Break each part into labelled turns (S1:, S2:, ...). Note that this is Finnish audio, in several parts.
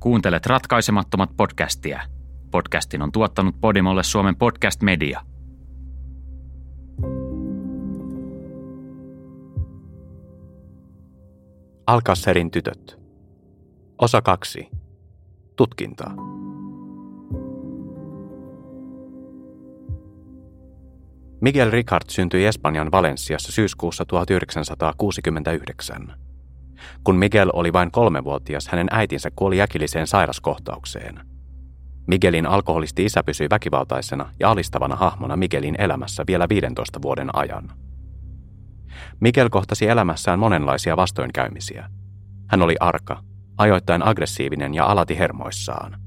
S1: Kuuntelet ratkaisemattomat podcastia. Podcastin on tuottanut Podimolle Suomen podcast media.
S2: Alkasserin tytöt. Osa 2. Tutkintaa. Miguel Ricard syntyi Espanjan Valensiassa syyskuussa 1969. Kun Miguel oli vain kolmevuotias, hänen äitinsä kuoli äkilliseen sairaskohtaukseen. Miguelin alkoholisti isä pysyi väkivaltaisena ja alistavana hahmona Miguelin elämässä vielä 15 vuoden ajan. Miguel kohtasi elämässään monenlaisia vastoinkäymisiä. Hän oli arka, ajoittain aggressiivinen ja alati hermoissaan.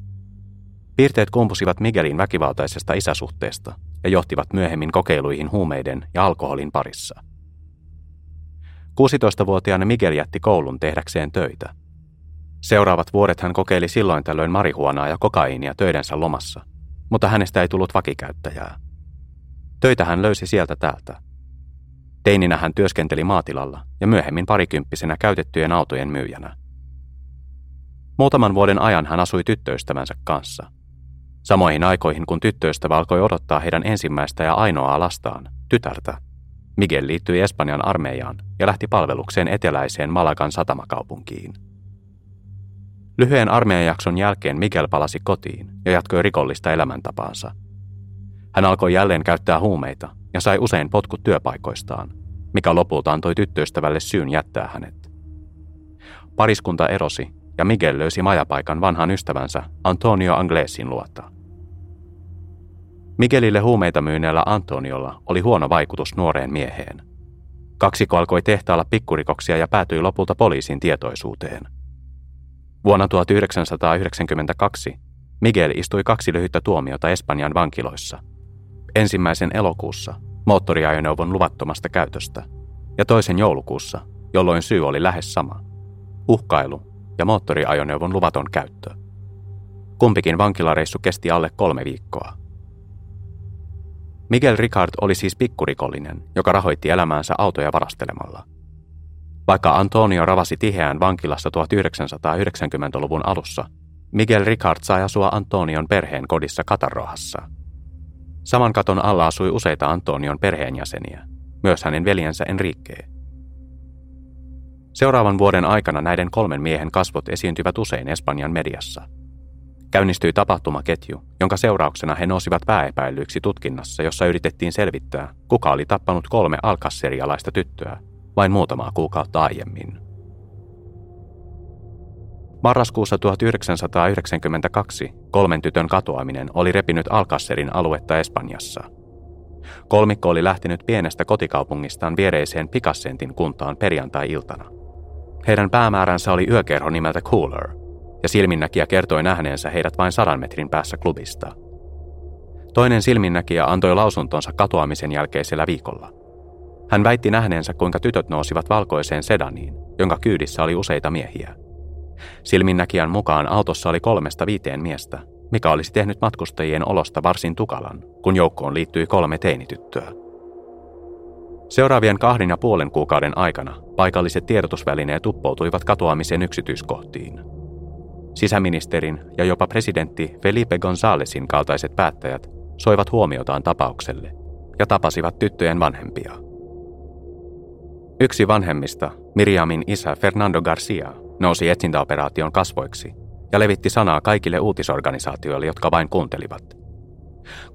S2: Piirteet kumpusivat Miguelin väkivaltaisesta isäsuhteesta ja johtivat myöhemmin kokeiluihin huumeiden ja alkoholin parissa – 16-vuotiaana Miguel jätti koulun tehdäkseen töitä. Seuraavat vuodet hän kokeili silloin tällöin marihuonaa ja kokaiinia töidensä lomassa, mutta hänestä ei tullut vakikäyttäjää. Töitä hän löysi sieltä täältä. Teininä hän työskenteli maatilalla ja myöhemmin parikymppisenä käytettyjen autojen myyjänä. Muutaman vuoden ajan hän asui tyttöystävänsä kanssa. Samoihin aikoihin, kun tyttöystävä alkoi odottaa heidän ensimmäistä ja ainoaa lastaan, tytärtä, Miguel liittyi Espanjan armeijaan ja lähti palvelukseen eteläiseen Malagan satamakaupunkiin. Lyhyen armeijan jakson jälkeen Miguel palasi kotiin ja jatkoi rikollista elämäntapaansa. Hän alkoi jälleen käyttää huumeita ja sai usein potkut työpaikoistaan, mikä lopulta antoi tyttöystävälle syyn jättää hänet. Pariskunta erosi ja Miguel löysi majapaikan vanhan ystävänsä Antonio Anglesin luota. Miguelille huumeita myyneellä Antoniolla oli huono vaikutus nuoreen mieheen. Kaksiko alkoi tehtaalla pikkurikoksia ja päätyi lopulta poliisin tietoisuuteen. Vuonna 1992 Miguel istui kaksi lyhyttä tuomiota Espanjan vankiloissa. Ensimmäisen elokuussa moottoriajoneuvon luvattomasta käytöstä ja toisen joulukuussa, jolloin syy oli lähes sama. Uhkailu ja moottoriajoneuvon luvaton käyttö. Kumpikin vankilareissu kesti alle kolme viikkoa. Miguel Ricard oli siis pikkurikollinen, joka rahoitti elämäänsä autoja varastelemalla. Vaikka Antonio ravasi tiheään vankilassa 1990-luvun alussa, Miguel Ricard sai asua Antonion perheen kodissa Katarrohassa. Saman katon alla asui useita Antonion perheenjäseniä, myös hänen veljensä Enrique. Seuraavan vuoden aikana näiden kolmen miehen kasvot esiintyvät usein Espanjan mediassa – Käynnistyi tapahtumaketju, jonka seurauksena he nousivat pääepäilyiksi tutkinnassa, jossa yritettiin selvittää, kuka oli tappanut kolme alkasserialaista tyttöä vain muutamaa kuukautta aiemmin. Marraskuussa 1992 kolmen tytön katoaminen oli repinyt Alcasserin aluetta Espanjassa. Kolmikko oli lähtenyt pienestä kotikaupungistaan viereiseen Pikassentin kuntaan perjantai-iltana. Heidän päämääränsä oli yökerho nimeltä Cooler – ja silminnäkijä kertoi nähneensä heidät vain sadan metrin päässä klubista. Toinen silminnäkijä antoi lausuntonsa katoamisen jälkeisellä viikolla. Hän väitti nähneensä, kuinka tytöt nousivat valkoiseen sedaniin, jonka kyydissä oli useita miehiä. Silminnäkijän mukaan autossa oli kolmesta viiteen miestä, mikä olisi tehnyt matkustajien olosta varsin tukalan, kun joukkoon liittyi kolme teinityttöä. Seuraavien kahden ja puolen kuukauden aikana paikalliset tiedotusvälineet uppoutuivat katoamisen yksityiskohtiin – Sisäministerin ja jopa presidentti Felipe Gonzalesin kaltaiset päättäjät soivat huomiotaan tapaukselle ja tapasivat tyttöjen vanhempia. Yksi vanhemmista, Miriamin isä Fernando Garcia, nousi etsintäoperaation kasvoiksi ja levitti sanaa kaikille uutisorganisaatioille, jotka vain kuuntelivat.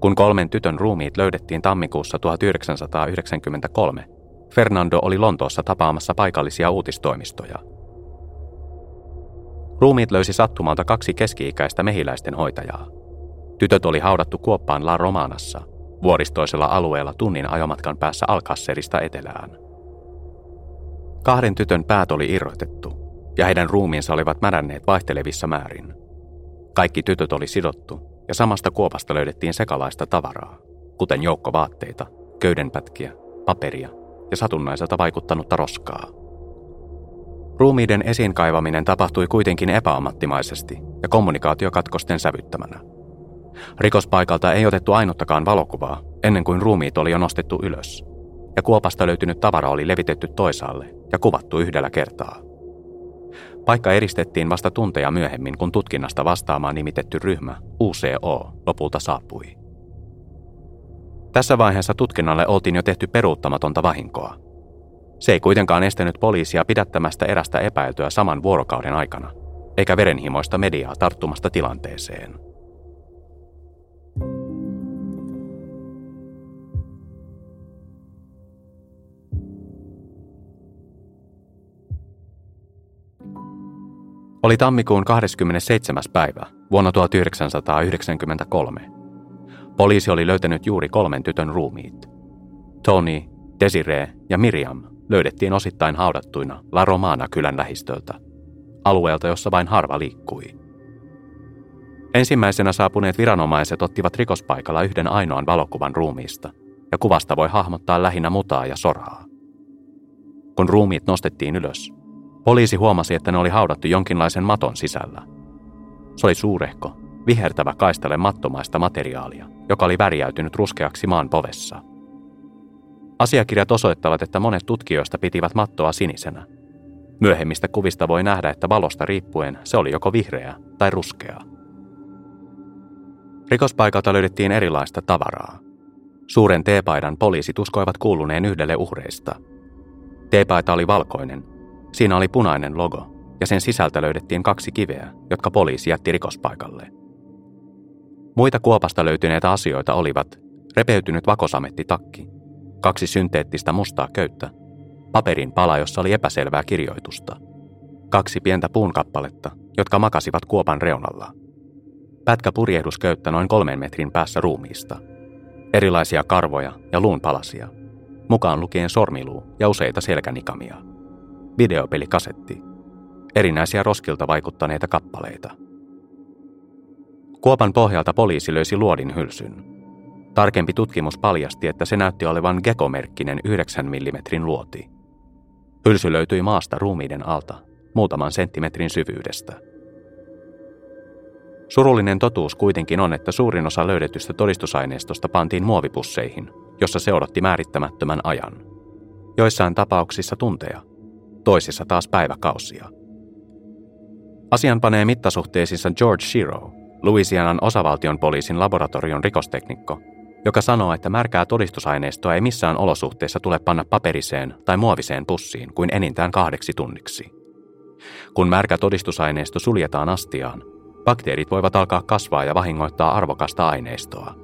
S2: Kun kolmen tytön ruumiit löydettiin tammikuussa 1993, Fernando oli Lontoossa tapaamassa paikallisia uutistoimistoja – Ruumiit löysi sattumalta kaksi keski-ikäistä mehiläisten hoitajaa. Tytöt oli haudattu kuoppaan La Romanassa, vuoristoisella alueella tunnin ajomatkan päässä Alkasserista etelään. Kahden tytön päät oli irrotettu, ja heidän ruumiinsa olivat märänneet vaihtelevissa määrin. Kaikki tytöt oli sidottu, ja samasta kuopasta löydettiin sekalaista tavaraa, kuten joukkovaatteita, köydenpätkiä, paperia ja satunnaiselta vaikuttanutta roskaa. Ruumiiden esiin kaivaminen tapahtui kuitenkin epäammattimaisesti ja kommunikaatiokatkosten sävyttämänä. Rikospaikalta ei otettu ainuttakaan valokuvaa ennen kuin ruumiit oli jo nostettu ylös, ja kuopasta löytynyt tavara oli levitetty toisaalle ja kuvattu yhdellä kertaa. Paikka eristettiin vasta tunteja myöhemmin, kun tutkinnasta vastaamaan nimitetty ryhmä, UCO, lopulta saapui. Tässä vaiheessa tutkinnalle oltiin jo tehty peruuttamatonta vahinkoa. Se ei kuitenkaan estänyt poliisia pidättämästä erästä epäiltyä saman vuorokauden aikana, eikä verenhimoista mediaa tarttumasta tilanteeseen – Oli tammikuun 27. päivä vuonna 1993. Poliisi oli löytänyt juuri kolmen tytön ruumiit. Tony, Desiree ja Miriam löydettiin osittain haudattuina La Romana kylän lähistöltä, alueelta jossa vain harva liikkui. Ensimmäisenä saapuneet viranomaiset ottivat rikospaikalla yhden ainoan valokuvan ruumiista, ja kuvasta voi hahmottaa lähinnä mutaa ja soraa. Kun ruumiit nostettiin ylös, Poliisi huomasi, että ne oli haudattu jonkinlaisen maton sisällä. Se oli suurehko, vihertävä kaistale mattomaista materiaalia, joka oli värjäytynyt ruskeaksi maan povessa. Asiakirjat osoittavat, että monet tutkijoista pitivät mattoa sinisenä. Myöhemmistä kuvista voi nähdä, että valosta riippuen se oli joko vihreä tai ruskea. Rikospaikalta löydettiin erilaista tavaraa. Suuren teepaidan poliisit uskoivat kuuluneen yhdelle uhreista. Teepaita oli valkoinen Siinä oli punainen logo, ja sen sisältä löydettiin kaksi kiveä, jotka poliisi jätti rikospaikalle. Muita kuopasta löytyneitä asioita olivat repeytynyt vakosamettitakki, kaksi synteettistä mustaa köyttä, paperin pala, jossa oli epäselvää kirjoitusta, kaksi pientä puunkappaletta, jotka makasivat kuopan reunalla, pätkä purjehdusköyttä noin kolmen metrin päässä ruumiista, erilaisia karvoja ja luunpalasia, mukaan lukien sormiluu ja useita selkänikamia videopelikasetti, erinäisiä roskilta vaikuttaneita kappaleita. Kuopan pohjalta poliisi löysi luodin hylsyn. Tarkempi tutkimus paljasti, että se näytti olevan gekomerkkinen 9 mm luoti. Hylsy löytyi maasta ruumiiden alta, muutaman senttimetrin syvyydestä. Surullinen totuus kuitenkin on, että suurin osa löydetystä todistusaineistosta pantiin muovipusseihin, jossa se odotti määrittämättömän ajan. Joissain tapauksissa tunteja – toisissa taas päiväkausia. Asian panee mittasuhteisissa George Shiro, Louisianan osavaltion poliisin laboratorion rikosteknikko, joka sanoo, että märkää todistusaineistoa ei missään olosuhteissa tule panna paperiseen tai muoviseen pussiin kuin enintään kahdeksi tunniksi. Kun märkä todistusaineisto suljetaan astiaan, bakteerit voivat alkaa kasvaa ja vahingoittaa arvokasta aineistoa.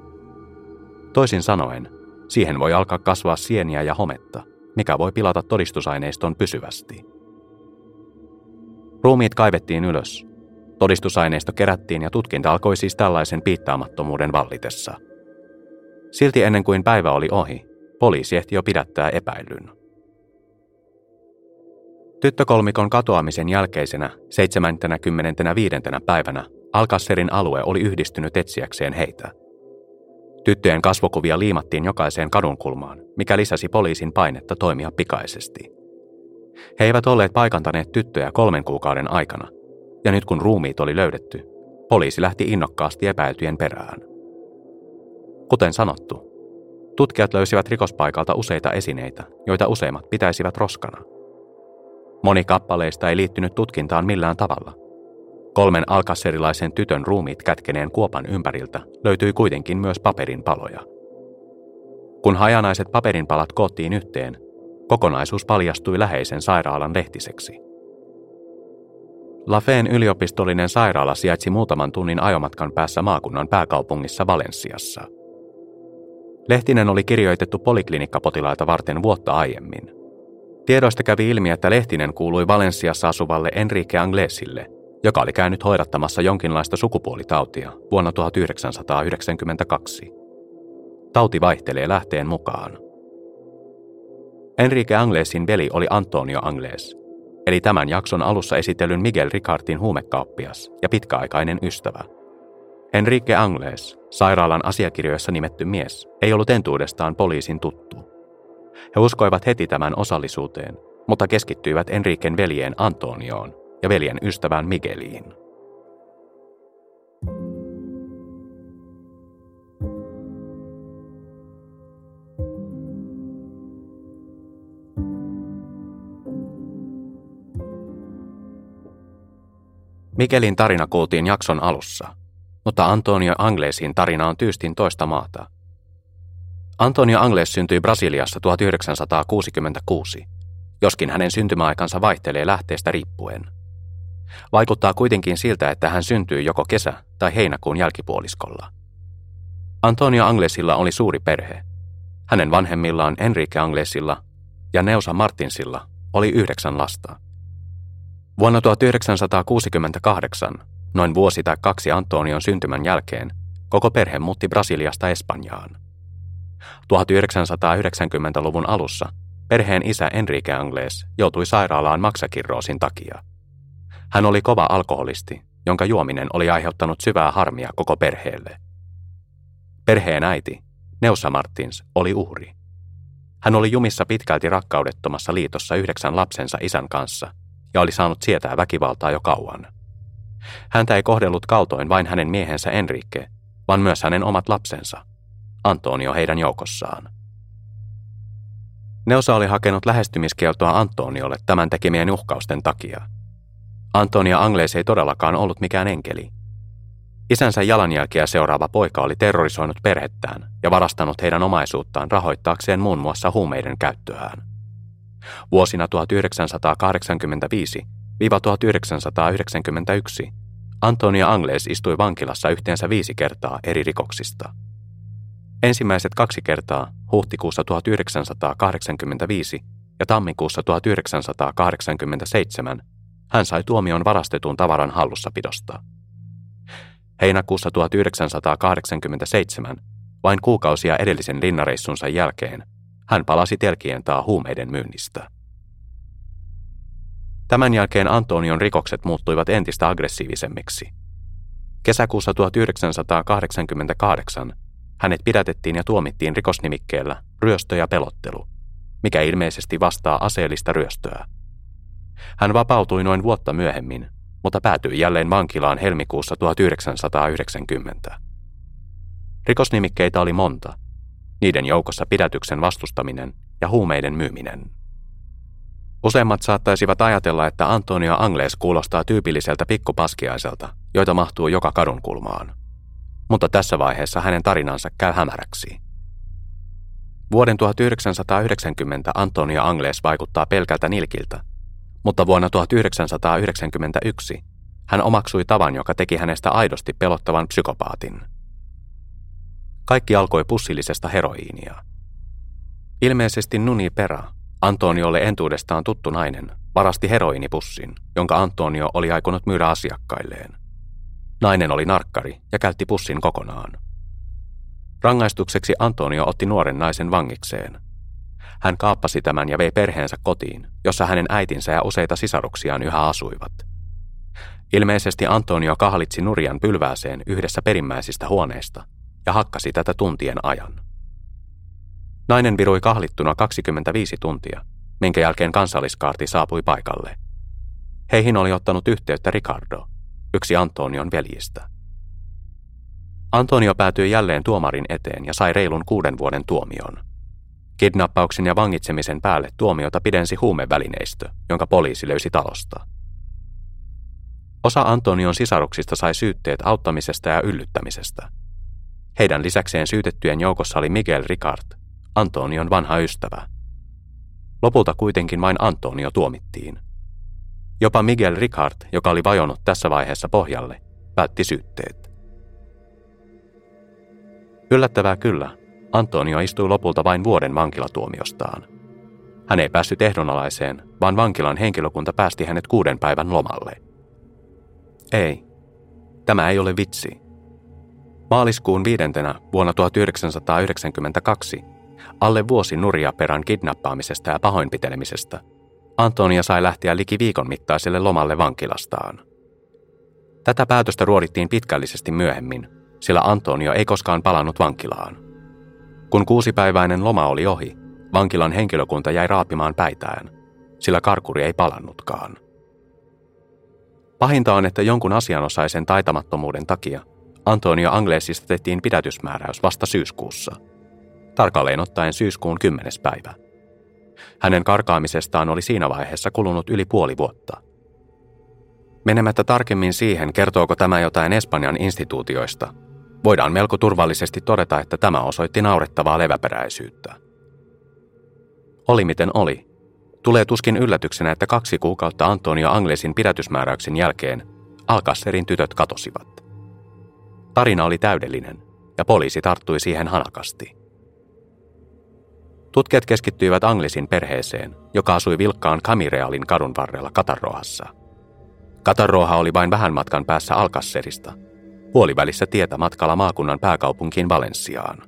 S2: Toisin sanoen, siihen voi alkaa kasvaa sieniä ja hometta, mikä voi pilata todistusaineiston pysyvästi. Ruumiit kaivettiin ylös. Todistusaineisto kerättiin ja tutkinta alkoi siis tällaisen piittaamattomuuden vallitessa. Silti ennen kuin päivä oli ohi, poliisi ehti jo pidättää epäilyn. Tyttökolmikon katoamisen jälkeisenä 75. päivänä Alkasserin alue oli yhdistynyt etsiäkseen heitä – Tyttöjen kasvokuvia liimattiin jokaiseen kadunkulmaan, mikä lisäsi poliisin painetta toimia pikaisesti. He eivät olleet paikantaneet tyttöjä kolmen kuukauden aikana, ja nyt kun ruumiit oli löydetty, poliisi lähti innokkaasti epäiltyjen perään. Kuten sanottu, tutkijat löysivät rikospaikalta useita esineitä, joita useimmat pitäisivät roskana. Moni kappaleista ei liittynyt tutkintaan millään tavalla, Kolmen alkasserilaisen tytön ruumiit kätkeneen kuopan ympäriltä löytyi kuitenkin myös paperin paloja. Kun hajanaiset paperinpalat koottiin yhteen, kokonaisuus paljastui läheisen sairaalan lehtiseksi. Lafeen yliopistollinen sairaala sijaitsi muutaman tunnin ajomatkan päässä maakunnan pääkaupungissa Valensiassa. Lehtinen oli kirjoitettu poliklinikkapotilaita varten vuotta aiemmin. Tiedoista kävi ilmi, että Lehtinen kuului Valensiassa asuvalle Enrique Anglesille – joka oli käynyt hoidattamassa jonkinlaista sukupuolitautia vuonna 1992. Tauti vaihtelee lähteen mukaan. Enrique Anglesin veli oli Antonio Angles, eli tämän jakson alussa esitellyn Miguel Ricardin huumekauppias ja pitkäaikainen ystävä. Enrique Angles, sairaalan asiakirjoissa nimetty mies, ei ollut entuudestaan poliisin tuttu. He uskoivat heti tämän osallisuuteen, mutta keskittyivät Enriken veljeen Antonioon, ja veljen ystävään Migueliin. Mikelin tarina kuultiin jakson alussa, mutta Antonio Anglesin tarina on tyystin toista maata. Antonio Angles syntyi Brasiliassa 1966, joskin hänen syntymäaikansa vaihtelee lähteestä riippuen. Vaikuttaa kuitenkin siltä, että hän syntyi joko kesä- tai heinäkuun jälkipuoliskolla. Antonio Anglesilla oli suuri perhe. Hänen vanhemmillaan Enrique Anglesilla ja Neusa Martinsilla oli yhdeksän lasta. Vuonna 1968, noin vuosi tai kaksi Antonion syntymän jälkeen, koko perhe muutti Brasiliasta Espanjaan. 1990-luvun alussa perheen isä Enrique Angles joutui sairaalaan maksakirroosin takia. Hän oli kova alkoholisti, jonka juominen oli aiheuttanut syvää harmia koko perheelle. Perheen äiti, Neusa Martins, oli uhri. Hän oli jumissa pitkälti rakkaudettomassa liitossa yhdeksän lapsensa isän kanssa ja oli saanut sietää väkivaltaa jo kauan. Häntä ei kohdellut kaltoin vain hänen miehensä Enrique, vaan myös hänen omat lapsensa, Antonio heidän joukossaan. Neusa oli hakenut lähestymiskieltoa Antoniolle tämän tekemien uhkausten takia. Antonia Angles ei todellakaan ollut mikään enkeli. Isänsä jalanjälkiä seuraava poika oli terrorisoinut perhettään ja varastanut heidän omaisuuttaan rahoittaakseen muun muassa huumeiden käyttöään. Vuosina 1985-1991 Antonia Angles istui vankilassa yhteensä viisi kertaa eri rikoksista. Ensimmäiset kaksi kertaa huhtikuussa 1985 ja tammikuussa 1987 hän sai tuomion varastetun tavaran hallussapidosta. Heinäkuussa 1987, vain kuukausia edellisen linnareissunsa jälkeen, hän palasi telkien taa huumeiden myynnistä. Tämän jälkeen Antonion rikokset muuttuivat entistä aggressiivisemmiksi. Kesäkuussa 1988 hänet pidätettiin ja tuomittiin rikosnimikkeellä ryöstö ja pelottelu, mikä ilmeisesti vastaa aseellista ryöstöä. Hän vapautui noin vuotta myöhemmin, mutta päätyi jälleen vankilaan helmikuussa 1990. Rikosnimikkeitä oli monta, niiden joukossa pidätyksen vastustaminen ja huumeiden myyminen. Useimmat saattaisivat ajatella, että Antonio Angles kuulostaa tyypilliseltä pikkupaskiaiselta, joita mahtuu joka kadun kulmaan. Mutta tässä vaiheessa hänen tarinansa käy hämäräksi. Vuoden 1990 Antonio Angles vaikuttaa pelkältä nilkiltä, mutta vuonna 1991 hän omaksui tavan, joka teki hänestä aidosti pelottavan psykopaatin. Kaikki alkoi pussillisesta heroiinia. Ilmeisesti Nuni Pera, Antoniolle entuudestaan tuttu nainen, varasti heroinipussin, jonka Antonio oli aikonut myydä asiakkailleen. Nainen oli narkkari ja käytti pussin kokonaan. Rangaistukseksi Antonio otti nuoren naisen vangikseen. Hän kaappasi tämän ja vei perheensä kotiin, jossa hänen äitinsä ja useita sisaruksiaan yhä asuivat. Ilmeisesti Antonio kahlitsi Nurjan pylvääseen yhdessä perimmäisistä huoneista ja hakkasi tätä tuntien ajan. Nainen virui kahlittuna 25 tuntia, minkä jälkeen kansalliskaarti saapui paikalle. Heihin oli ottanut yhteyttä Ricardo, yksi Antonion veljistä. Antonio päätyi jälleen tuomarin eteen ja sai reilun kuuden vuoden tuomion. Kidnappauksen ja vangitsemisen päälle tuomiota pidensi huumevälineistö, jonka poliisi löysi talosta. Osa Antonion sisaruksista sai syytteet auttamisesta ja yllyttämisestä. Heidän lisäkseen syytettyjen joukossa oli Miguel Ricard, Antonion vanha ystävä. Lopulta kuitenkin vain Antonio tuomittiin. Jopa Miguel Ricard, joka oli vajonnut tässä vaiheessa pohjalle, päätti syytteet. Yllättävää kyllä, Antonio istui lopulta vain vuoden vankilatuomiostaan. Hän ei päässyt ehdonalaiseen, vaan vankilan henkilökunta päästi hänet kuuden päivän lomalle. Ei, tämä ei ole vitsi. Maaliskuun viidentenä vuonna 1992, alle vuosi Nuria perän kidnappaamisesta ja pahoinpitelemisestä, Antonia sai lähteä liki viikon mittaiselle lomalle vankilastaan. Tätä päätöstä ruodittiin pitkällisesti myöhemmin, sillä Antonio ei koskaan palannut vankilaan. Kun kuusipäiväinen loma oli ohi, vankilan henkilökunta jäi raapimaan päitään, sillä karkuri ei palannutkaan. Pahinta on, että jonkun asianosaisen taitamattomuuden takia Antonio Anglesista tehtiin pidätysmääräys vasta syyskuussa. Tarkalleen ottaen syyskuun kymmenes päivä. Hänen karkaamisestaan oli siinä vaiheessa kulunut yli puoli vuotta. Menemättä tarkemmin siihen, kertooko tämä jotain Espanjan instituutioista, voidaan melko turvallisesti todeta, että tämä osoitti naurettavaa leväperäisyyttä. Oli miten oli. Tulee tuskin yllätyksenä, että kaksi kuukautta Antonio Anglesin pidätysmääräyksen jälkeen Alcacerin tytöt katosivat. Tarina oli täydellinen, ja poliisi tarttui siihen hanakasti. Tutkijat keskittyivät Anglesin perheeseen, joka asui vilkkaan Kamirealin kadun varrella Katarrohassa. Katarroha oli vain vähän matkan päässä Alcacerista, puolivälissä tietä matkalla maakunnan pääkaupunkiin Valensiaan.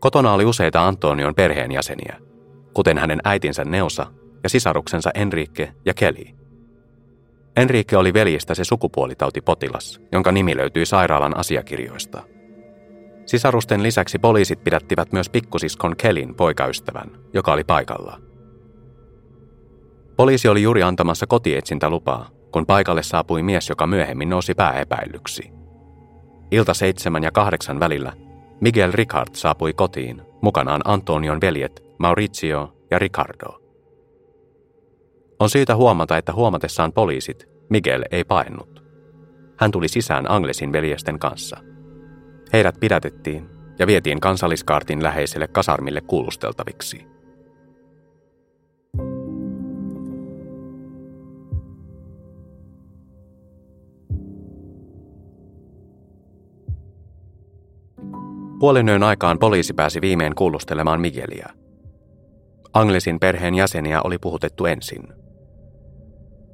S2: Kotona oli useita Antonion perheenjäseniä, kuten hänen äitinsä Neusa ja sisaruksensa Enrique ja Kelly. Enrique oli veljistä se sukupuolitautipotilas, jonka nimi löytyi sairaalan asiakirjoista. Sisarusten lisäksi poliisit pidättivät myös pikkusiskon Kelin poikaystävän, joka oli paikalla. Poliisi oli juuri antamassa kotietsintälupaa, kun paikalle saapui mies, joka myöhemmin nousi pääepäillyksi. Ilta seitsemän ja kahdeksan välillä Miguel Ricard saapui kotiin, mukanaan Antonion veljet Maurizio ja Ricardo. On syytä huomata, että huomatessaan poliisit, Miguel ei paennut. Hän tuli sisään Anglesin veljesten kanssa. Heidät pidätettiin ja vietiin kansalliskaartin läheiselle kasarmille kuulusteltaviksi – Puolen yön aikaan poliisi pääsi viimein kuulustelemaan Miguelia. Anglesin perheen jäseniä oli puhutettu ensin.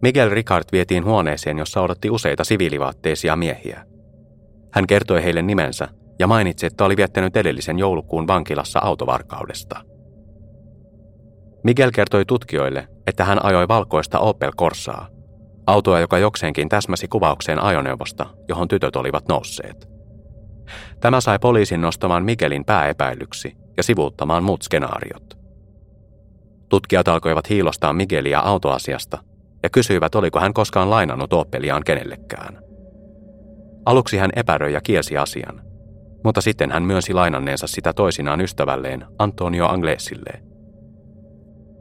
S2: Miguel Ricard vietiin huoneeseen, jossa odotti useita siviilivaatteisia miehiä. Hän kertoi heille nimensä ja mainitsi, että oli viettänyt edellisen joulukuun vankilassa autovarkaudesta. Miguel kertoi tutkijoille, että hän ajoi valkoista Opel Corsaa, autoa, joka jokseenkin täsmäsi kuvaukseen ajoneuvosta, johon tytöt olivat nousseet. Tämä sai poliisin nostamaan Mikelin pääepäilyksi ja sivuuttamaan muut skenaariot. Tutkijat alkoivat hiilostaa Miguelia autoasiasta ja kysyivät, oliko hän koskaan lainannut Opeliaan kenellekään. Aluksi hän epäröi ja kiesi asian, mutta sitten hän myönsi lainanneensa sitä toisinaan ystävälleen Antonio Anglesille.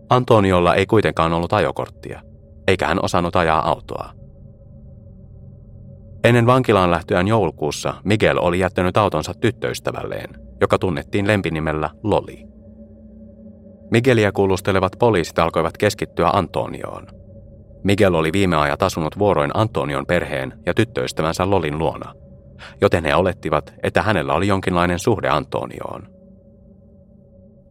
S2: Antoniolla ei kuitenkaan ollut ajokorttia, eikä hän osannut ajaa autoa – Ennen vankilaan lähtöään joulukuussa Miguel oli jättänyt autonsa tyttöystävälleen, joka tunnettiin lempinimellä Loli. Miguelia kuulustelevat poliisit alkoivat keskittyä Antonioon. Miguel oli viime ajat asunut vuoroin Antonion perheen ja tyttöystävänsä Lolin luona, joten he olettivat, että hänellä oli jonkinlainen suhde Antonioon.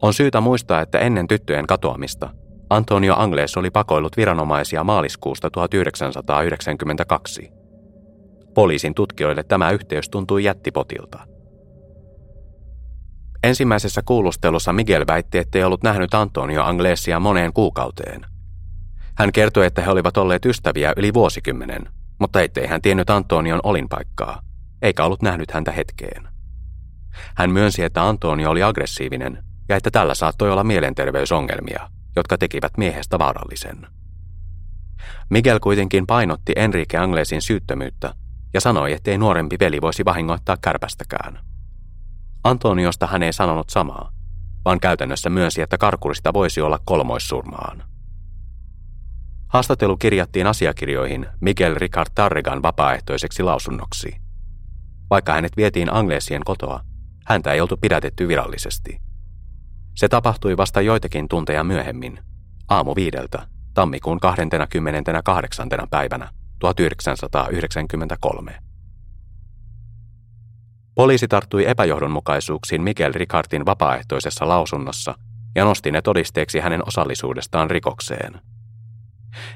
S2: On syytä muistaa, että ennen tyttöjen katoamista Antonio Angles oli pakoillut viranomaisia maaliskuusta 1992 – Poliisin tutkijoille tämä yhteys tuntui jättipotilta. Ensimmäisessä kuulustelussa Miguel väitti, ettei ollut nähnyt Antonio Anglesia moneen kuukauteen. Hän kertoi, että he olivat olleet ystäviä yli vuosikymmenen, mutta ettei hän tiennyt Antonion olinpaikkaa, eikä ollut nähnyt häntä hetkeen. Hän myönsi, että Antonio oli aggressiivinen ja että tällä saattoi olla mielenterveysongelmia, jotka tekivät miehestä vaarallisen. Miguel kuitenkin painotti Enrique Anglesin syyttömyyttä ja sanoi, ettei nuorempi veli voisi vahingoittaa kärpästäkään. Antoniosta hän ei sanonut samaa, vaan käytännössä myönsi, että karkurista voisi olla kolmoissurmaan. Haastattelu kirjattiin asiakirjoihin Miguel Ricard Tarrigan vapaaehtoiseksi lausunnoksi. Vaikka hänet vietiin Anglesien kotoa, häntä ei oltu pidätetty virallisesti. Se tapahtui vasta joitakin tunteja myöhemmin, aamu viideltä, tammikuun 28. päivänä 1993. Poliisi tarttui epäjohdonmukaisuuksiin Mikel Ricardin vapaaehtoisessa lausunnossa ja nosti ne todisteeksi hänen osallisuudestaan rikokseen.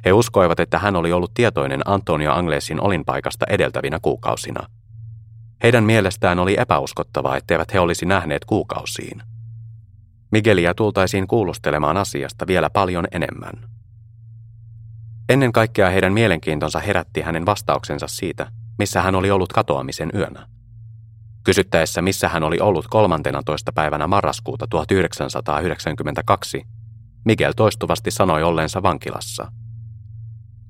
S2: He uskoivat, että hän oli ollut tietoinen Antonio Anglesin olinpaikasta edeltävinä kuukausina. Heidän mielestään oli epäuskottavaa, etteivät he olisi nähneet kuukausiin. Miguelia tultaisiin kuulustelemaan asiasta vielä paljon enemmän. Ennen kaikkea heidän mielenkiintonsa herätti hänen vastauksensa siitä, missä hän oli ollut katoamisen yönä. Kysyttäessä, missä hän oli ollut 13. päivänä marraskuuta 1992, Miguel toistuvasti sanoi olleensa vankilassa.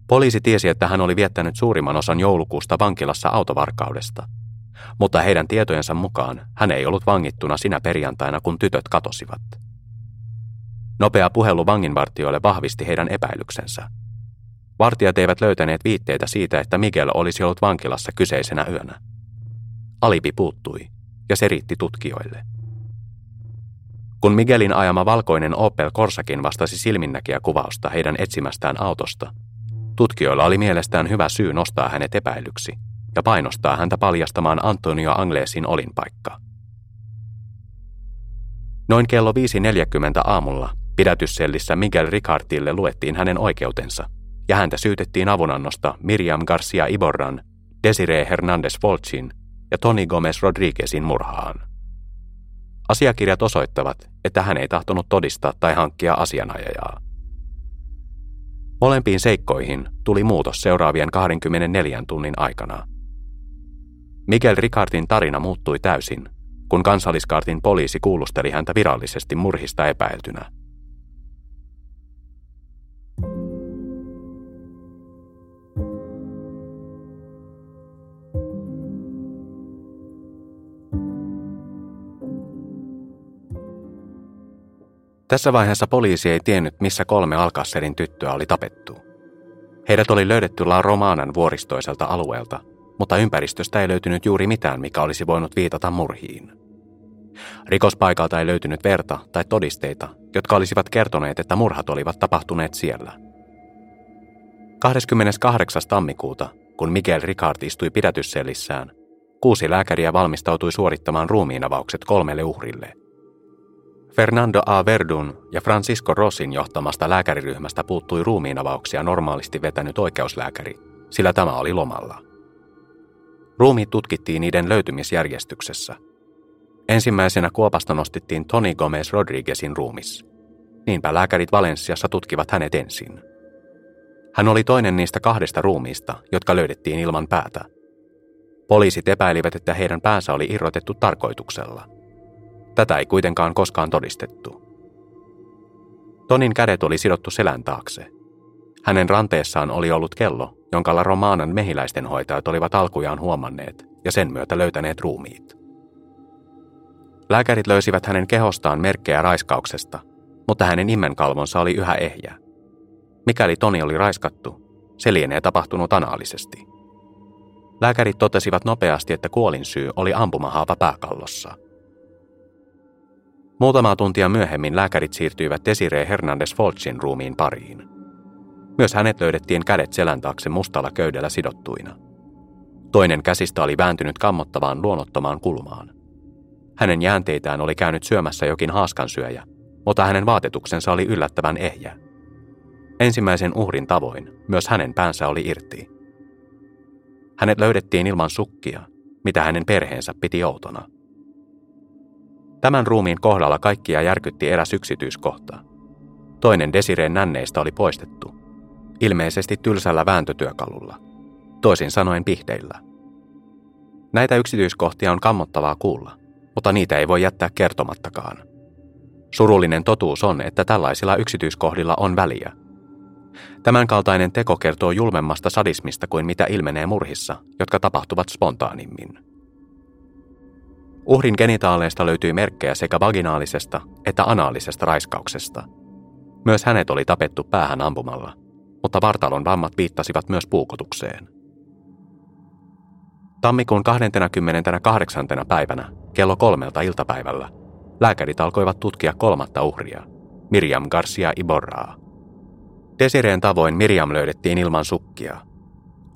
S2: Poliisi tiesi, että hän oli viettänyt suurimman osan joulukuusta vankilassa autovarkaudesta, mutta heidän tietojensa mukaan hän ei ollut vangittuna sinä perjantaina, kun tytöt katosivat. Nopea puhelu vanginvartioille vahvisti heidän epäilyksensä – Vartijat eivät löytäneet viitteitä siitä, että Miguel olisi ollut vankilassa kyseisenä yönä. Alibi puuttui, ja se riitti tutkijoille. Kun Miguelin ajama valkoinen Opel Corsakin vastasi silminnäkiä kuvausta heidän etsimästään autosta, tutkijoilla oli mielestään hyvä syy nostaa hänet epäilyksi ja painostaa häntä paljastamaan Antonio Anglesin olinpaikka. Noin kello 5.40 aamulla pidätyssellissä Miguel Ricardille luettiin hänen oikeutensa, ja häntä syytettiin avunannosta Miriam Garcia Iborran, Desiree Hernandez Folchin ja Tony Gomez Rodriguezin murhaan. Asiakirjat osoittavat, että hän ei tahtonut todistaa tai hankkia asianajajaa. Molempiin seikkoihin tuli muutos seuraavien 24 tunnin aikana. Miguel Ricardin tarina muuttui täysin, kun kansalliskaartin poliisi kuulusteli häntä virallisesti murhista epäiltynä. Tässä vaiheessa poliisi ei tiennyt, missä kolme Alcasserin tyttöä oli tapettu. Heidät oli löydetty La Romanan vuoristoiselta alueelta, mutta ympäristöstä ei löytynyt juuri mitään, mikä olisi voinut viitata murhiin. Rikospaikalta ei löytynyt verta tai todisteita, jotka olisivat kertoneet, että murhat olivat tapahtuneet siellä. 28. tammikuuta, kun Miguel Ricard istui pidätyssellissään, kuusi lääkäriä valmistautui suorittamaan ruumiinavaukset kolmelle uhrille – Fernando A. Verdun ja Francisco Rossin johtamasta lääkäriryhmästä puuttui ruumiinavauksia normaalisti vetänyt oikeuslääkäri, sillä tämä oli lomalla. Ruumiit tutkittiin niiden löytymisjärjestyksessä. Ensimmäisenä kuopasta nostettiin Tony Gomez Rodriguezin ruumis. Niinpä lääkärit Valensiassa tutkivat hänet ensin. Hän oli toinen niistä kahdesta ruumiista, jotka löydettiin ilman päätä. Poliisit epäilivät, että heidän päänsä oli irrotettu tarkoituksella – Tätä ei kuitenkaan koskaan todistettu. Tonin kädet oli sidottu selän taakse. Hänen ranteessaan oli ollut kello, jonka La Romanan mehiläisten hoitajat olivat alkujaan huomanneet ja sen myötä löytäneet ruumiit. Lääkärit löysivät hänen kehostaan merkkejä raiskauksesta, mutta hänen immenkalvonsa oli yhä ehjä. Mikäli Toni oli raiskattu, se lienee tapahtunut anaalisesti. Lääkärit totesivat nopeasti, että kuolin syy oli ampumahaava pääkallossa – Muutamaa tuntia myöhemmin lääkärit siirtyivät Desiree Hernandez Folchin ruumiin pariin. Myös hänet löydettiin kädet selän taakse mustalla köydellä sidottuina. Toinen käsistä oli vääntynyt kammottavaan luonnottomaan kulmaan. Hänen jäänteitään oli käynyt syömässä jokin haaskansyöjä, mutta hänen vaatetuksensa oli yllättävän ehjä. Ensimmäisen uhrin tavoin myös hänen päänsä oli irti. Hänet löydettiin ilman sukkia, mitä hänen perheensä piti outona. Tämän ruumiin kohdalla kaikkia järkytti eräs yksityiskohta. Toinen Desireen nänneistä oli poistettu, ilmeisesti tylsällä vääntötyökalulla, toisin sanoen pihdeillä. Näitä yksityiskohtia on kammottavaa kuulla, mutta niitä ei voi jättää kertomattakaan. Surullinen totuus on, että tällaisilla yksityiskohdilla on väliä. Tämänkaltainen teko kertoo julmemmasta sadismista kuin mitä ilmenee murhissa, jotka tapahtuvat spontaanimmin. Uhrin genitaaleista löytyi merkkejä sekä vaginaalisesta että anaalisesta raiskauksesta. Myös hänet oli tapettu päähän ampumalla, mutta vartalon vammat viittasivat myös puukotukseen. Tammikuun 28. päivänä kello kolmelta iltapäivällä lääkärit alkoivat tutkia kolmatta uhria, Miriam Garcia Iborraa. Desireen tavoin Miriam löydettiin ilman sukkia.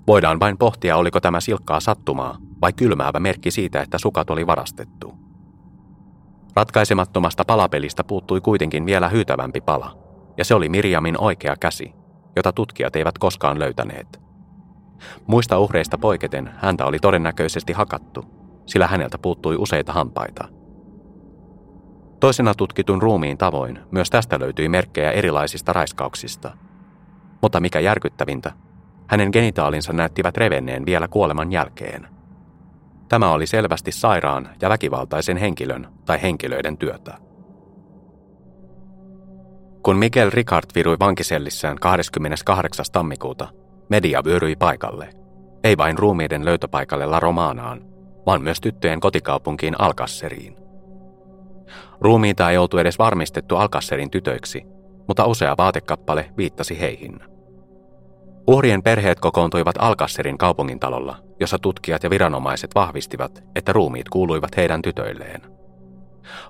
S2: Voidaan vain pohtia, oliko tämä silkkaa sattumaa vai kylmäävä merkki siitä, että sukat oli varastettu. Ratkaisemattomasta palapelistä puuttui kuitenkin vielä hyytävämpi pala, ja se oli Miriamin oikea käsi, jota tutkijat eivät koskaan löytäneet. Muista uhreista poiketen häntä oli todennäköisesti hakattu, sillä häneltä puuttui useita hampaita. Toisena tutkitun ruumiin tavoin myös tästä löytyi merkkejä erilaisista raiskauksista. Mutta mikä järkyttävintä, hänen genitaalinsa näyttivät revenneen vielä kuoleman jälkeen – Tämä oli selvästi sairaan ja väkivaltaisen henkilön tai henkilöiden työtä. Kun Miguel Ricard virui vankisellissään 28. tammikuuta, media vyöryi paikalle. Ei vain ruumiiden löytöpaikalle La Romanaan, vaan myös tyttöjen kotikaupunkiin Alcasseriin. Ruumiita ei oltu edes varmistettu Alcasserin tytöiksi, mutta usea vaatekappale viittasi heihin. Uhrien perheet kokoontuivat Alkasserin kaupungintalolla, jossa tutkijat ja viranomaiset vahvistivat, että ruumiit kuuluivat heidän tytöilleen.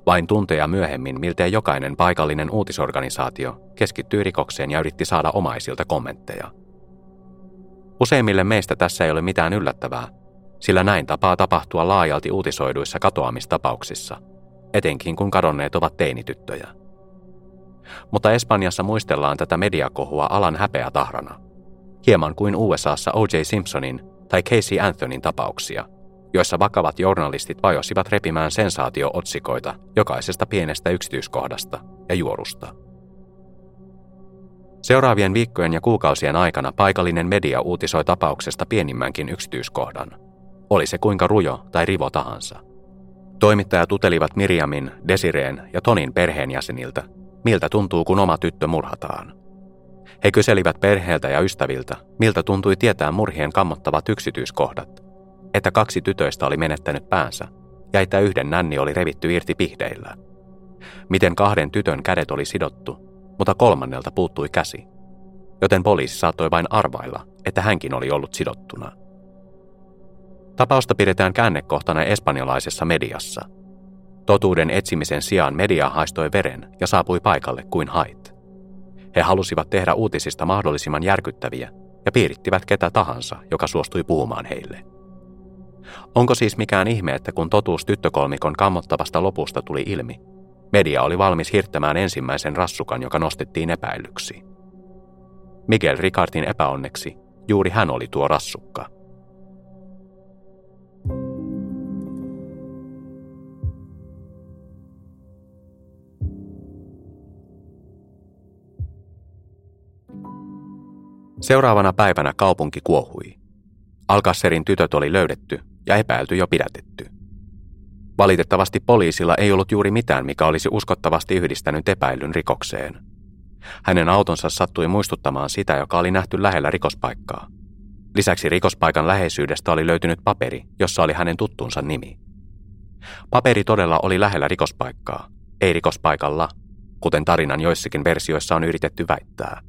S2: Vain tunteja myöhemmin miltei jokainen paikallinen uutisorganisaatio keskittyi rikokseen ja yritti saada omaisilta kommentteja. Useimmille meistä tässä ei ole mitään yllättävää, sillä näin tapaa tapahtua laajalti uutisoiduissa katoamistapauksissa, etenkin kun kadonneet ovat teinityttöjä. Mutta Espanjassa muistellaan tätä mediakohua alan häpeä tahrana, hieman kuin USAssa O.J. Simpsonin tai Casey Anthonyn tapauksia, joissa vakavat journalistit vajosivat repimään sensaatiootsikoita jokaisesta pienestä yksityiskohdasta ja juorusta. Seuraavien viikkojen ja kuukausien aikana paikallinen media uutisoi tapauksesta pienimmänkin yksityiskohdan. Oli se kuinka rujo tai rivo tahansa. Toimittajat utelivat Miriamin, Desireen ja Tonin perheenjäseniltä, miltä tuntuu kun oma tyttö murhataan. He kyselivät perheeltä ja ystäviltä, miltä tuntui tietää murhien kammottavat yksityiskohdat, että kaksi tytöistä oli menettänyt päänsä ja että yhden nänni oli revitty irti pihdeillä. Miten kahden tytön kädet oli sidottu, mutta kolmannelta puuttui käsi, joten poliisi saattoi vain arvailla, että hänkin oli ollut sidottuna. Tapausta pidetään käännekohtana espanjalaisessa mediassa. Totuuden etsimisen sijaan media haistoi veren ja saapui paikalle kuin hait. He halusivat tehdä uutisista mahdollisimman järkyttäviä ja piirittivät ketä tahansa, joka suostui puhumaan heille. Onko siis mikään ihme, että kun totuus tyttökolmikon kammottavasta lopusta tuli ilmi, media oli valmis hirttämään ensimmäisen rassukan, joka nostettiin epäilyksi. Miguel Ricardin epäonneksi juuri hän oli tuo rassukka – Seuraavana päivänä kaupunki kuohui. Alkasserin tytöt oli löydetty ja epäilty jo pidätetty. Valitettavasti poliisilla ei ollut juuri mitään, mikä olisi uskottavasti yhdistänyt epäilyn rikokseen. Hänen autonsa sattui muistuttamaan sitä, joka oli nähty lähellä rikospaikkaa. Lisäksi rikospaikan läheisyydestä oli löytynyt paperi, jossa oli hänen tuttunsa nimi. Paperi todella oli lähellä rikospaikkaa, ei rikospaikalla, kuten tarinan joissakin versioissa on yritetty väittää.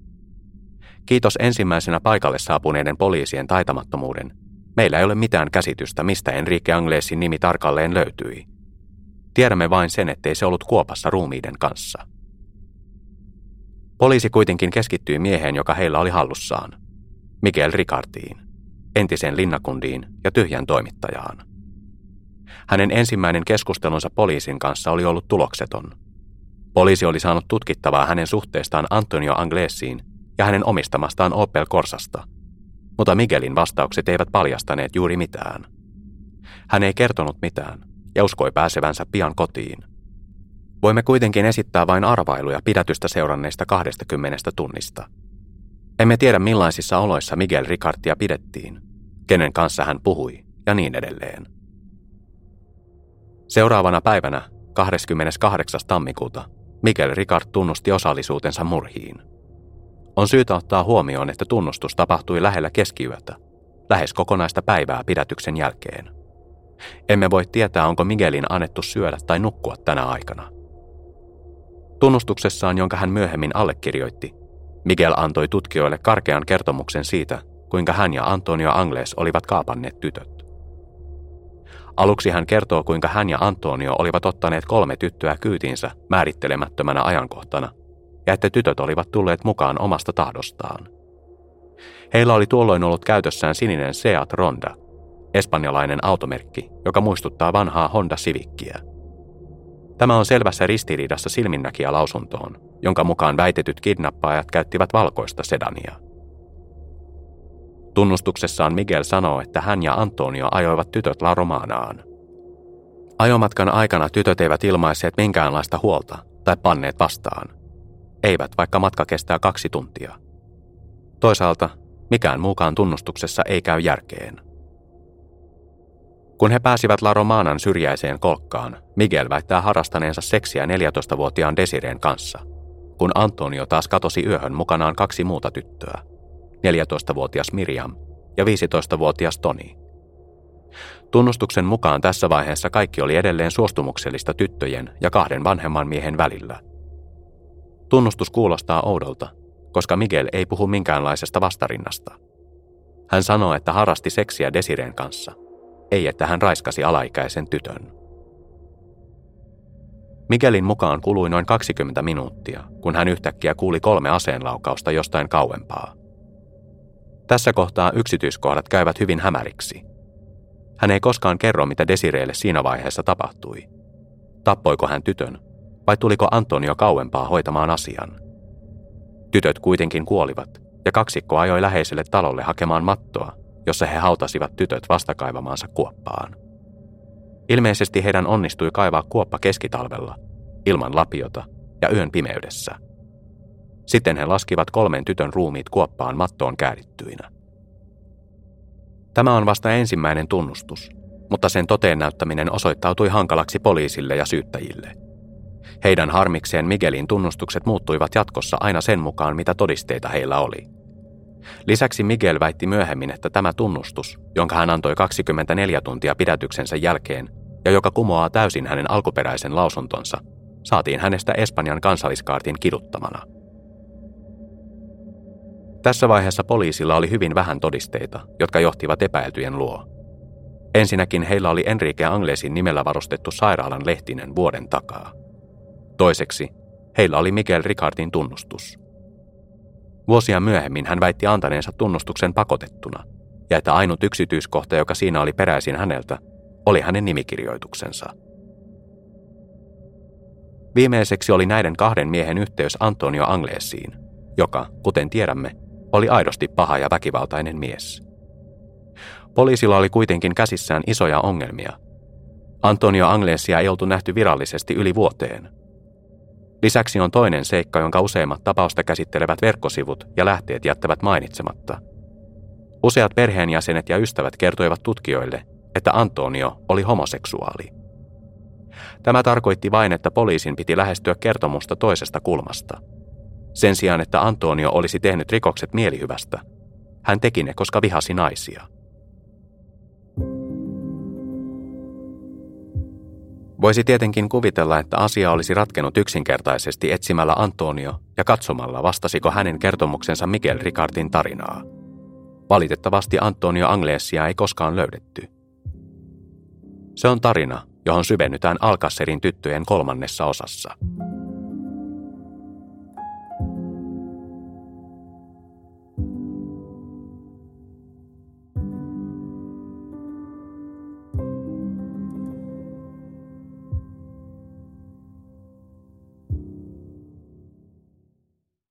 S2: Kiitos ensimmäisenä paikalle saapuneiden poliisien taitamattomuuden. Meillä ei ole mitään käsitystä, mistä Enrique Anglesin nimi tarkalleen löytyi. Tiedämme vain sen, ettei se ollut kuopassa ruumiiden kanssa. Poliisi kuitenkin keskittyi mieheen, joka heillä oli hallussaan. Miguel Ricardiin, entiseen linnakundiin ja tyhjän toimittajaan. Hänen ensimmäinen keskustelunsa poliisin kanssa oli ollut tulokseton. Poliisi oli saanut tutkittavaa hänen suhteestaan Antonio Anglesiin ja hänen omistamastaan Opel Corsasta. Mutta Miguelin vastaukset eivät paljastaneet juuri mitään. Hän ei kertonut mitään ja uskoi pääsevänsä pian kotiin. Voimme kuitenkin esittää vain arvailuja pidätystä seuranneista 20 tunnista. Emme tiedä millaisissa oloissa Miguel Ricardia pidettiin, kenen kanssa hän puhui ja niin edelleen. Seuraavana päivänä, 28. tammikuuta, Miguel Ricard tunnusti osallisuutensa murhiin. On syytä ottaa huomioon, että tunnustus tapahtui lähellä keskiyötä, lähes kokonaista päivää pidätyksen jälkeen. Emme voi tietää, onko Miguelin annettu syödä tai nukkua tänä aikana. Tunnustuksessaan, jonka hän myöhemmin allekirjoitti, Miguel antoi tutkijoille karkean kertomuksen siitä, kuinka hän ja Antonio Angles olivat kaapanneet tytöt. Aluksi hän kertoo, kuinka hän ja Antonio olivat ottaneet kolme tyttöä kyytiinsä määrittelemättömänä ajankohtana ja että tytöt olivat tulleet mukaan omasta tahdostaan. Heillä oli tuolloin ollut käytössään sininen Seat Ronda, espanjalainen automerkki, joka muistuttaa vanhaa Honda Civickiä. Tämä on selvässä ristiriidassa silminnäkiä lausuntoon, jonka mukaan väitetyt kidnappaajat käyttivät valkoista sedania. Tunnustuksessaan Miguel sanoo, että hän ja Antonio ajoivat tytöt La Romanaan. Ajomatkan aikana tytöt eivät ilmaisseet minkäänlaista huolta tai panneet vastaan eivät vaikka matka kestää kaksi tuntia. Toisaalta mikään muukaan tunnustuksessa ei käy järkeen. Kun he pääsivät La Romanan syrjäiseen kolkkaan, Miguel väittää harastaneensa seksiä 14-vuotiaan Desireen kanssa, kun Antonio taas katosi yöhön mukanaan kaksi muuta tyttöä, 14-vuotias Miriam ja 15-vuotias Toni. Tunnustuksen mukaan tässä vaiheessa kaikki oli edelleen suostumuksellista tyttöjen ja kahden vanhemman miehen välillä – Tunnustus kuulostaa oudolta, koska Miguel ei puhu minkäänlaisesta vastarinnasta. Hän sanoo, että harrasti seksiä Desireen kanssa, ei että hän raiskasi alaikäisen tytön. Miguelin mukaan kului noin 20 minuuttia, kun hän yhtäkkiä kuuli kolme aseenlaukausta jostain kauempaa. Tässä kohtaa yksityiskohdat käyvät hyvin hämäriksi. Hän ei koskaan kerro, mitä Desireelle siinä vaiheessa tapahtui. Tappoiko hän tytön, vai tuliko Antonio kauempaa hoitamaan asian? Tytöt kuitenkin kuolivat, ja kaksikko ajoi läheiselle talolle hakemaan mattoa, jossa he hautasivat tytöt vastakaivamaansa kuoppaan. Ilmeisesti heidän onnistui kaivaa kuoppa keskitalvella, ilman lapiota ja yön pimeydessä. Sitten he laskivat kolmen tytön ruumiit kuoppaan mattoon käärittyinä. Tämä on vasta ensimmäinen tunnustus, mutta sen toteen näyttäminen osoittautui hankalaksi poliisille ja syyttäjille. Heidän harmikseen Miguelin tunnustukset muuttuivat jatkossa aina sen mukaan, mitä todisteita heillä oli. Lisäksi Miguel väitti myöhemmin, että tämä tunnustus, jonka hän antoi 24 tuntia pidätyksensä jälkeen ja joka kumoaa täysin hänen alkuperäisen lausuntonsa, saatiin hänestä Espanjan kansalliskaartin kiduttamana. Tässä vaiheessa poliisilla oli hyvin vähän todisteita, jotka johtivat epäiltyjen luo. Ensinnäkin heillä oli Enrique Anglesin nimellä varustettu sairaalan lehtinen vuoden takaa. Toiseksi heillä oli Miguel Ricardin tunnustus. Vuosia myöhemmin hän väitti antaneensa tunnustuksen pakotettuna, ja että ainut yksityiskohta, joka siinä oli peräisin häneltä, oli hänen nimikirjoituksensa. Viimeiseksi oli näiden kahden miehen yhteys Antonio Anglesiin, joka, kuten tiedämme, oli aidosti paha ja väkivaltainen mies. Poliisilla oli kuitenkin käsissään isoja ongelmia. Antonio Anglesia ei oltu nähty virallisesti yli vuoteen. Lisäksi on toinen seikka, jonka useimmat tapausta käsittelevät verkkosivut ja lähteet jättävät mainitsematta. Useat perheenjäsenet ja ystävät kertoivat tutkijoille, että Antonio oli homoseksuaali. Tämä tarkoitti vain, että poliisin piti lähestyä kertomusta toisesta kulmasta. Sen sijaan, että Antonio olisi tehnyt rikokset mielihyvästä, hän teki ne, koska vihasi naisia. Voisi tietenkin kuvitella, että asia olisi ratkenut yksinkertaisesti etsimällä Antonio ja katsomalla, vastasiko hänen kertomuksensa Miguel Ricardin tarinaa. Valitettavasti Antonio Anglesia ei koskaan löydetty. Se on tarina, johon syvennytään Alcasserin tyttöjen kolmannessa osassa.